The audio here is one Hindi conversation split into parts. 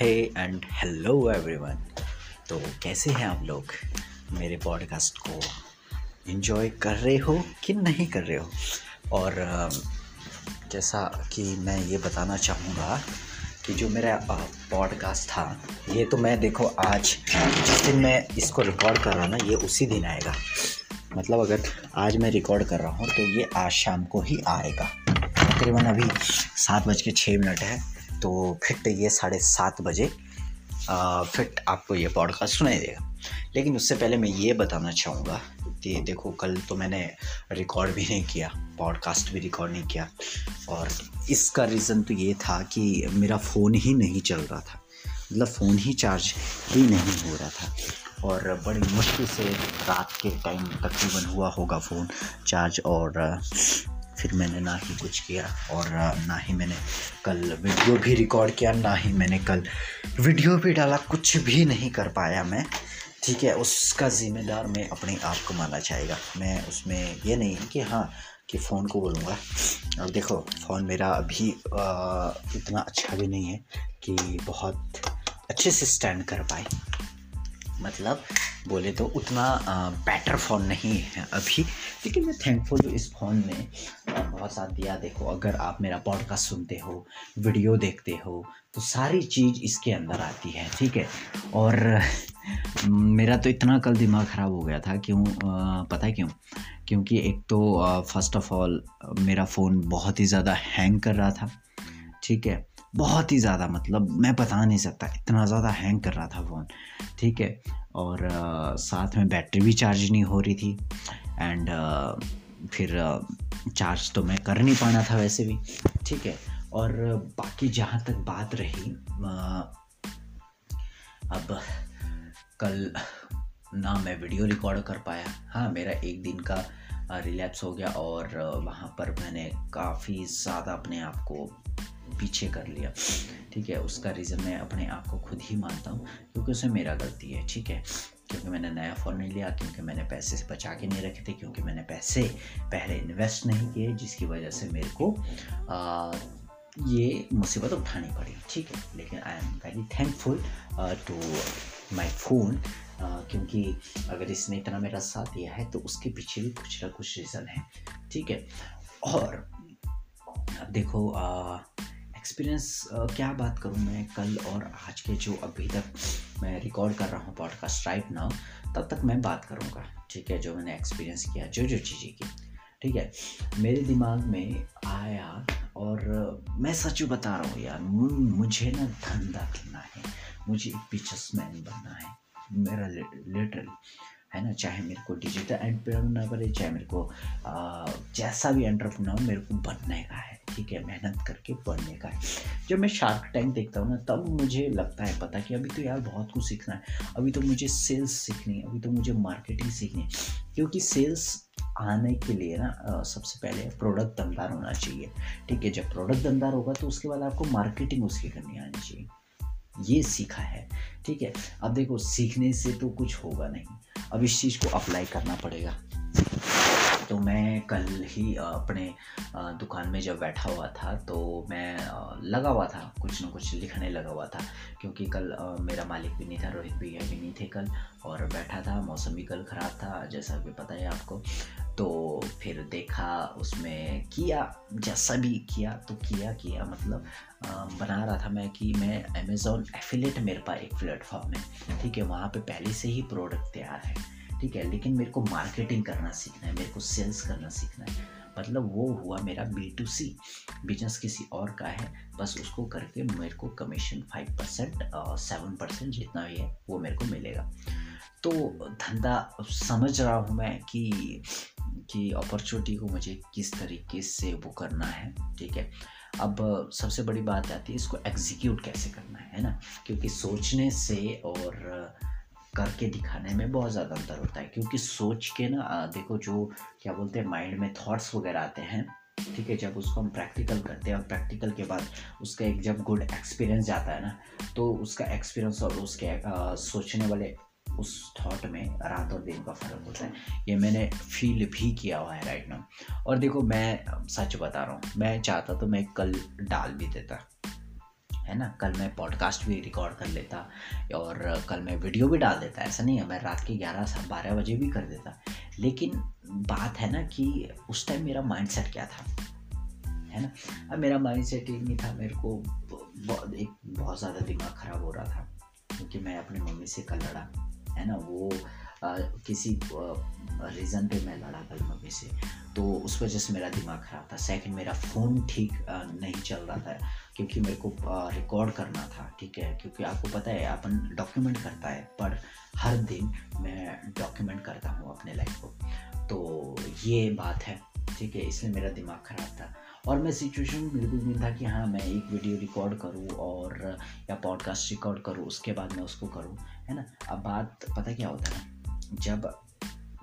हे एंड हेलो एवरीवन तो कैसे हैं आप लोग? मेरे पॉडकास्ट को इन्जॉय कर रहे हो कि नहीं कर रहे हो? और जैसा कि मैं ये बताना चाहूँगा कि जो मेरा पॉडकास्ट था, ये तो मैं देखो आज, जिस दिन मैं इसको रिकॉर्ड कर रहा हूँ ना, ये उसी दिन आएगा। मतलब अगर आज मैं रिकॉर्ड कर रहा हूँ तो ये आज शाम को ही आएगा। तकरीबन अभी सात बज के छः मिनट है। तो फिर ये साढ़े सात बजे फिर आपको ये पॉडकास्ट सुनाई देगा। लेकिन उससे पहले मैं ये बताना चाहूँगा कि देखो, कल तो मैंने रिकॉर्ड भी नहीं किया पॉडकास्ट भी रिकॉर्ड नहीं किया। और इसका रीज़न तो ये था कि मेरा फ़ोन ही नहीं चल रहा था। मतलब फ़ोन ही चार्ज ही नहीं हो रहा था। और बड़ी मुश्किल से रात के टाइम तकरीबन हुआ होगा फ़ोन चार्ज और फिर मैंने ना ही कुछ किया और ना ही मैंने कल वीडियो भी रिकॉर्ड किया ना ही मैंने कल वीडियो भी डाला कुछ भी नहीं कर पाया मैं। ठीक है उसका ज़िम्मेदार मैं अपने आप को माना चाहेगा। मैं उसमें ये नहीं कि हाँ कि फ़ोन को बोलूँगा। अब देखो फ़ोन मेरा अभी आ, इतना अच्छा भी नहीं है कि बहुत अच्छे से स्टैंड कर पाए। मतलब बोले तो उतना बेटर फ़ोन नहीं है अभी। लेकिन मैं थैंकफुल इस फ़ोन ने बहुत साथ दिया। देखो अगर आप मेरा पॉडकास्ट सुनते हो वीडियो देखते हो तो सारी चीज़ इसके अंदर आती है ठीक है? और मेरा तो इतना कल दिमाग ख़राब हो गया था क्यों पता है क्यों? क्योंकि एक तो फ़र्स्ट ऑफ़ ऑल मेरा फ़ोन बहुत ही ज़्यादा हैंग कर रहा था ठीक है? बहुत ही ज़्यादा मतलब मैं बता नहीं सकता इतना ज़्यादा हैंग कर रहा था फ़ोन ठीक है? और आ, साथ में बैटरी भी चार्ज नहीं हो रही थी एंड फिर आ, चार्ज तो मैं कर नहीं पाना था वैसे भी। ठीक है, और बाकी जहाँ तक बात रही अब कल ना मैं वीडियो रिकॉर्ड कर पाया। हाँ मेरा एक दिन का रिलैप्स हो गया और वहाँ पर मैंने काफ़ी ज़्यादा अपने आप को पीछे कर लिया। ठीक है, उसका रीज़न मैं अपने आप को खुद ही मानता हूँ, क्योंकि उसमें मेरा गलती है। ठीक है क्योंकि मैंने नया फ़ोन नहीं लिया क्योंकि मैंने पैसे से बचा के नहीं रखे थे क्योंकि मैंने पैसे पहले इन्वेस्ट नहीं किए जिसकी वजह से मेरे को आ, ये मुसीबत उठानी पड़ी ठीक है? लेकिन I am very thankful to my phone क्योंकि अगर इसने इतना मेरा साथ दिया है तो उसके पीछे भी कुछ ना कुछ रीज़न है ठीक है? और अब देखो एक्सपीरियंस क्या बात करूँ मैं कल और आज के जो अभी तक मैं रिकॉर्ड कर रहा हूँ पॉडकास्ट राइट नाउ तब तक मैं बात करूँगा। ठीक है, जो मैंने एक्सपीरियंस किया, जो जो चीज़ें की। ठीक है, मेरे दिमाग में आया और मैं सच बता रहा हूँ यार मुझे ना धंधा करना है, मुझे एक बिजनेसमैन बनना है, मेरा लिटरली है ना? चाहे मेरे को डिजिटल एंटरप्रेन्योर बने चाहे मेरे को आ, जैसा भी एंटरप्रेन्योर मेरे को बनने का है ठीक है? मेहनत करके बढ़ने का है। जब मैं शार्क टैंक देखता हूँ ना तब मुझे लगता है पता कि अभी तो यार बहुत कुछ सीखना है। अभी तो मुझे सेल्स सीखनी है अभी तो मुझे मार्केटिंग सीखनी है। क्योंकि सेल्स आने के लिए ना सबसे पहले प्रोडक्ट दमदार होना चाहिए ठीक है? जब प्रोडक्ट दमदार होगा तो उसके बाद आपको मार्केटिंग उसकी करनी आनी चाहिए। ये सीखा है, ठीक है? अब देखो, सीखने से तो कुछ होगा नहीं। अब इस चीज़ को अप्लाई करना पड़ेगा। तो मैं कल ही अपने दुकान में जब बैठा हुआ था तो मैं लगा हुआ था, कुछ ना कुछ लिखने लगा हुआ था, क्योंकि कल मेरा मालिक भी नहीं था, रोहित भैया भी नहीं थे कल, और बैठा था, मौसम भी कल ख़राब था, जैसा कि पता है आपको। तो फिर देखा, उसमें किया, जैसा भी किया तो किया किया मतलब बना रहा था मैं कि मैं अमेज़ोन एफिलेट मेरे पास एक प्लेटफॉर्म है। ठीक है, वहाँ पे पहले से ही प्रोडक्ट तैयार है। ठीक है, लेकिन मेरे को मार्केटिंग करना सीखना है, मेरे को सेल्स करना सीखना है। मतलब वो हुआ मेरा बी टू सी बिज़नेस किसी और का है, बस उसको करके मेरे को commission five percent seven percent जितना भी है वो मेरे को मिलेगा। तो धंधा समझ रहा हूँ मैं कि कि अपॉर्चुनिटी को मुझे किस तरीके से वो करना है ठीक है? अब सबसे बड़ी बात आती है इसको एग्जीक्यूट कैसे करना है ना? क्योंकि सोचने से और करके दिखाने में बहुत ज़्यादा अंतर होता है। क्योंकि सोच के ना देखो जो क्या बोलते हैं माइंड में थॉट्स वगैरह आते हैं ठीक है? जब उसको हम प्रैक्टिकल करते हैं और प्रैक्टिकल के बाद उसका एक जब गुड एक्सपीरियंस जाता है ना तो उसका एक्सपीरियंस और उसके आ, सोचने वाले उस थॉट में रात और दिन का फ़र्क होता है। ये मैंने फील भी किया हुआ है राइट नाउ और देखो, मैं सच बता रहा हूँ, मैं चाहता तो मैं कल डाल भी देता, है ना? कल मैं पॉडकास्ट भी रिकॉर्ड कर लेता और कल मैं वीडियो भी डाल देता, ऐसा नहीं है, मैं रात के ग्यारह बारह बजे भी कर देता। लेकिन बात है ना कि उस टाइम मेरा माइंड सेट क्या था, है ना? अब मेरा माइंड सेट ही नहीं था, मेरे को एक बहुत ज़्यादा दिमाग ख़राब हो रहा था, क्योंकि मैं अपनी मम्मी से कल लड़ा। है ना वो आ, किसी रीज़न पे मैं लड़ा कल मम्मी से तो उस वजह से मेरा दिमाग ख़राब था। सेकंड मेरा फ़ोन ठीक नहीं चल रहा था क्योंकि मेरे को रिकॉर्ड करना था ठीक है? क्योंकि आपको पता है अपन डॉक्यूमेंट करता है पर हर दिन मैं डॉक्यूमेंट करता हूँ अपने लाइफ को। तो ये बात है ठीक है? इसलिए मेरा दिमाग ख़राब था। और मैं सिचुएशन में बिल्कुल नहीं था कि हाँ मैं एक वीडियो रिकॉर्ड करूँ और, या पॉडकास्ट रिकॉर्ड करूँ, उसके बाद मैं उसको करूँ, है ना? अब बात, पता क्या होता है जब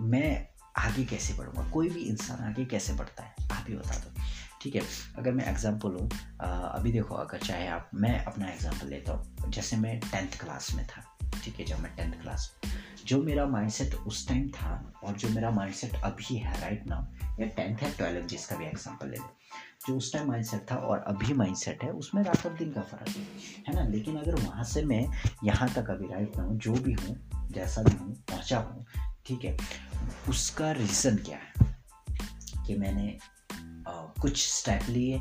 मैं आगे कैसे बढ़ूँगा? कोई भी इंसान आगे कैसे बढ़ता है? आप ही बता दो। ठीक है? अगर मैं एग्ज़ाम्पल लूँ अभी देखो, अगर चाहे आप, मैं अपना एग्ज़ाम्पल लेता हूँ। जैसे मैं टेंथ क्लास में था, ठीक है? जब मैं टेंथ क्लास जो मेरा माइंडसेट उस टाइम था और जो मेरा माइंडसेट अभी है राइट नाउ या टेंथ है ट्वेल्थ जिसका भी एग्ज़ाम्पल ले जो उस टाइम माइंडसेट था और अभी माइंडसेट है उसमें रात और दिन का फ़र्क है है ना? लेकिन अगर वहाँ से मैं यहाँ तक अभी राइट नाउ जो भी हूँ जैसा भी हूँ पहुँचा हूँ ठीक है? उसका रीज़न क्या है? कि मैंने आ, कुछ स्टेप लिए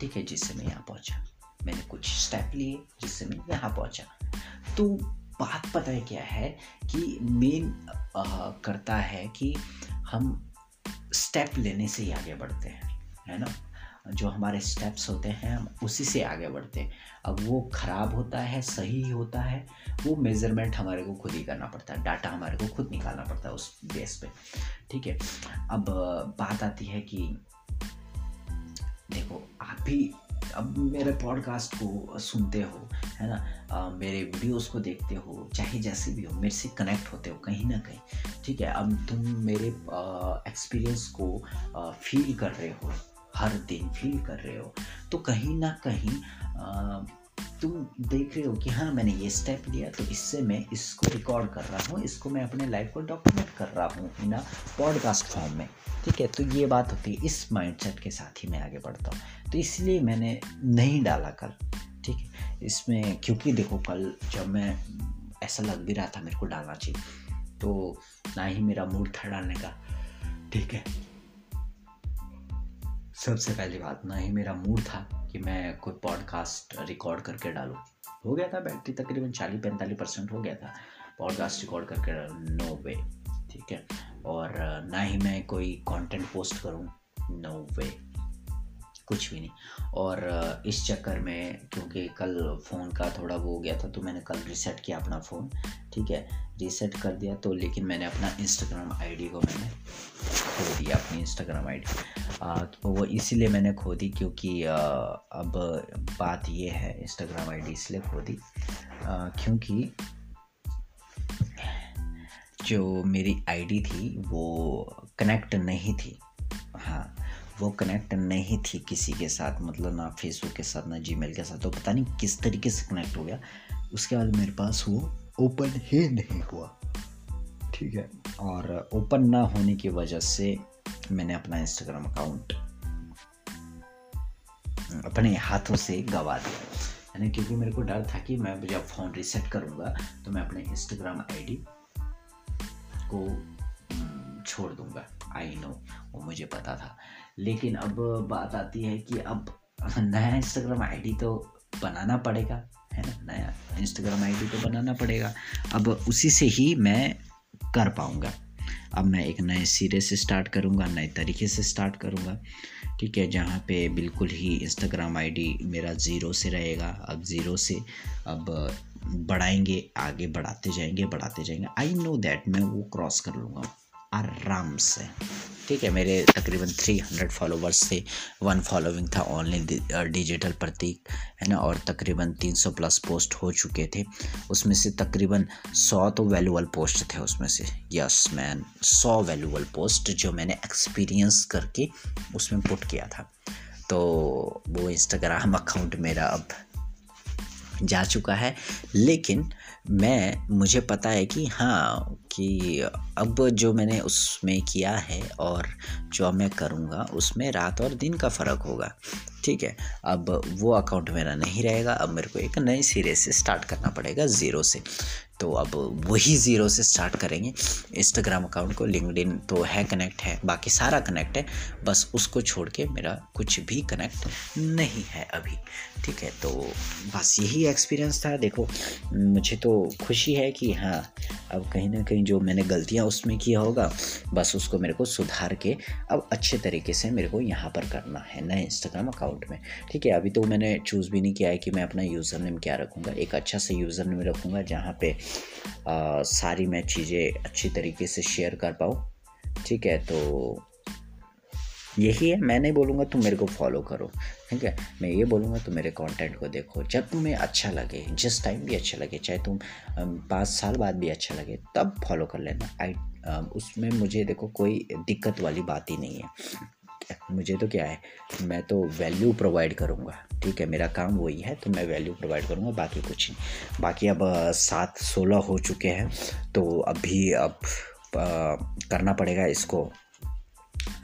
ठीक है जिससे मैं यहाँ पहुँचा। मैंने कुछ स्टेप लिए जिससे मैं यहाँ पहुँचा। तो बात पता है क्या है कि मेन करता है कि हम स्टेप लेने से ही आगे बढ़ते हैं है ना? जो हमारे स्टेप्स होते हैं हम उसी से आगे बढ़ते हैं। अब वो ख़राब होता है सही होता है वो मेज़रमेंट हमारे को खुद ही करना पड़ता है डाटा हमारे को खुद निकालना पड़ता है उस बेस पे। ठीक है? अब बात आती है कि देखो आप भी अब मेरे पॉडकास्ट को सुनते हो है ना? आ, मेरे वीडियोस को देखते हो चाहे जैसे भी हो मेरे से कनेक्ट होते हो कहीं ना कहीं। ठीक है? अब तुम मेरे एक्सपीरियंस को फील कर रहे हो हर दिन फील कर रहे हो तो कहीं ना कहीं तुम देख रहे हो कि हाँ मैंने ये स्टेप लिया तो इससे मैं इसको रिकॉर्ड कर रहा हूँ, इसको मैं अपने लाइफ को डॉक्यूमेंट कर रहा हूँ इन पॉडकास्ट फॉर्म में। ठीक है तो ये बात होती है, इस माइंडसेट के साथ ही मैं आगे बढ़ता हूँ। तो इसलिए मैंने नहीं डाला कल, ठीक है। इसमें, क्योंकि देखो, कल जब मैं ऐसा लग भी रहा था मेरे को डालना चाहिए तो ना ही मेरा मूड था डालने का ठीक है। सबसे पहली बात, ना ही मेरा मूड था कि मैं कोई पॉडकास्ट रिकॉर्ड करके डालूँ। हो गया था बैटरी तकरीबन चालीस पैंतालीस परसेंट हो गया था। पॉडकास्ट रिकॉर्ड करके नो वे ठीक है? और ना ही मैं कोई कंटेंट पोस्ट करूँ नो वे कुछ भी नहीं। और इस चक्कर में, क्योंकि कल फ़ोन का थोड़ा वो हो गया था तो मैंने कल रीसेट किया अपना फ़ोन ठीक है? रीसेट कर दिया तो लेकिन मैंने अपना इंस्टाग्राम आईडी को मैंने खो दिया अपनी इंस्टाग्राम आई आईडी वो इसीलिए मैंने खो दी क्योंकि आ, अब बात ये है इंस्टाग्राम आईडी इसलिए खो दी आ, क्योंकि जो मेरी आईडी थी वो कनेक्ट नहीं थी। हाँ वो कनेक्ट नहीं थी किसी के साथ मतलब ना फेसबुक के साथ ना जी के साथ तो पता नहीं किस तरीके से कनेक्ट हो गया। उसके बाद मेरे पास वो ओपन ही नहीं हुआ। ठीक है? और ओपन ना होने की वजह से मैंने अपना इंस्टाग्राम अकाउंट अपने हाथों से गवा दिया। यानी क्योंकि मेरे को डर था कि मैं जब फ़ोन रिसेट करूँगा तो मैं अपने इंस्टाग्राम आईडी को छोड़ दूँगा। आई नो वो मुझे पता था। लेकिन अब बात आती है कि अब नया इंस्टाग्राम आईडी तो बनाना पड़ेगा, है ना? नया इंस्टाग्राम आईडी तो बनाना पड़ेगा। अब उसी से ही मैं कर पाऊँगा। अब मैं एक नए सिरे से स्टार्ट करूँगा, नए तरीके से स्टार्ट करूँगा। ठीक है, जहाँ पे बिल्कुल ही इंस्टाग्राम आईडी मेरा ज़ीरो से रहेगा। अब ज़ीरो से अब बढ़ाएँगे, आगे बढ़ाते जाएँगे बढ़ाते जाएँगे। आई नो दैट मैं वो क्रॉस कर लूँगा। आराम से। ठीक है, मेरे तकरीबन थ्री हंड्रेड फॉलोवर्स थे। वन फॉलोइंग था ऑनलाइन डिजिटल प्रतीक, है ना? और तकरीबन तीन सौ प्लस पोस्ट हो चुके थे। उसमें से तकरीबन सौ तो वैल्यूबल पोस्ट थे उसमें से। यस मैन सौ वैल्यूबल पोस्ट जो मैंने एक्सपीरियंस करके उसमें पुट किया था। तो वो इंस्टाग्राम अकाउंट मेरा अब जा चुका है। लेकिन मैं, मुझे पता है कि हाँ कि अब जो मैंने उसमें किया है और जो मैं करूँगा, उसमें रात और दिन का फ़र्क होगा। ठीक है? अब वो अकाउंट मेरा नहीं रहेगा, अब मेरे को एक नए सिरे से स्टार्ट करना पड़ेगा ज़ीरो से। तो अब वही ज़ीरो से स्टार्ट करेंगे। इंस्टाग्राम अकाउंट को लिंकड तो है कनेक्ट है, बाकी सारा कनेक्ट है। बस उसको छोड़ के मेरा कुछ भी कनेक्ट नहीं है अभी। ठीक है तो बस यही एक्सपीरियंस था। देखो, मुझे तो खुशी है कि हाँ अब कहीं ना कहीं जो मैंने गलतियाँ उसमें किया होगा, बस उसको मेरे को सुधार के अब अच्छे तरीके से मेरे को यहाँ पर करना है। नए इंस्टाग्राम अकाउंट में। ठीक है अभी तो मैंने चूज़ भी नहीं किया है कि मैं अपना यूज़र नेम क्या रखूँगा। एक अच्छा सा यूज़र नेम रखूँगा जहाँ पे आ, सारी मैं चीज़ें अच्छी तरीके से शेयर कर पाऊँ। ठीक है तो यही है। मैं नहीं बोलूँगा तुम मेरे को फॉलो करो। ठीक है मैं ये बोलूँगा तुम मेरे कंटेंट को देखो। जब तुम्हें अच्छा लगे जिस टाइम भी अच्छा लगे चाहे तुम पाँच साल बाद भी अच्छा लगे तब फॉलो कर लेना। आई उसमें मुझे देखो कोई दिक्कत वाली बात ही नहीं है। मुझे तो क्या है मैं तो वैल्यू प्रोवाइड करूँगा ठीक है? मेरा काम वही है तो मैं वैल्यू प्रोवाइड करूँगा बाकी कुछ नहीं। बाकी अब सात सोलह हो चुके हैं तो अभी अब आ, करना पड़ेगा इसको।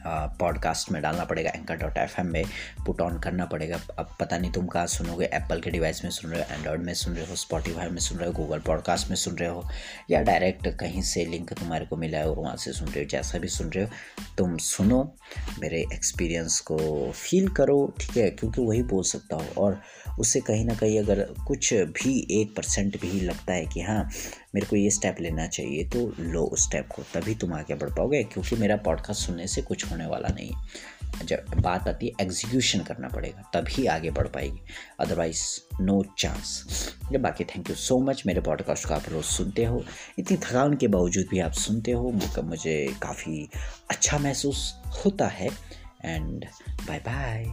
पॉडकास्ट में डालना पड़ेगा एंकर डॉट एफ़ एम में पुट ऑन करना पड़ेगा। अब पता नहीं तुम कहाँ सुनोगे एप्पल के डिवाइस में सुन रहे हो एंड्रॉयड में सुन रहे हो स्पॉटीफाई में सुन रहे हो गूगल पॉडकास्ट में सुन रहे हो, या डायरेक्ट कहीं से लिंक तुम्हारे को मिला है वहाँ से सुन रहे हो, जैसा भी सुन रहे हो, तुम सुनो, मेरे एक्सपीरियंस को फील करो, ठीक है? क्योंकि वही बोल सकता हूँ। और उससे कहीं ना कहीं अगर कुछ भी एक परसेंट भी लगता है कि हाँ मेरे को ये स्टेप लेना चाहिए तो लो उस स्टेप को, तभी तुम आगे बढ़ पाओगे, क्योंकि मेरा पॉडकास्ट सुनने से कुछ होने वाला नहीं है। जब बात आती है एग्जीक्यूशन करना पड़ेगा, तभी आगे बढ़ पाएगी। अदरवाइज़ नो चांस बाकी थैंक यू सो मच मेरे पॉडकास्ट को आप रोज़ सुनते हो। इतनी थकान के बावजूद भी आप सुनते हो मुझे काफ़ी अच्छा महसूस होता है। And bye bye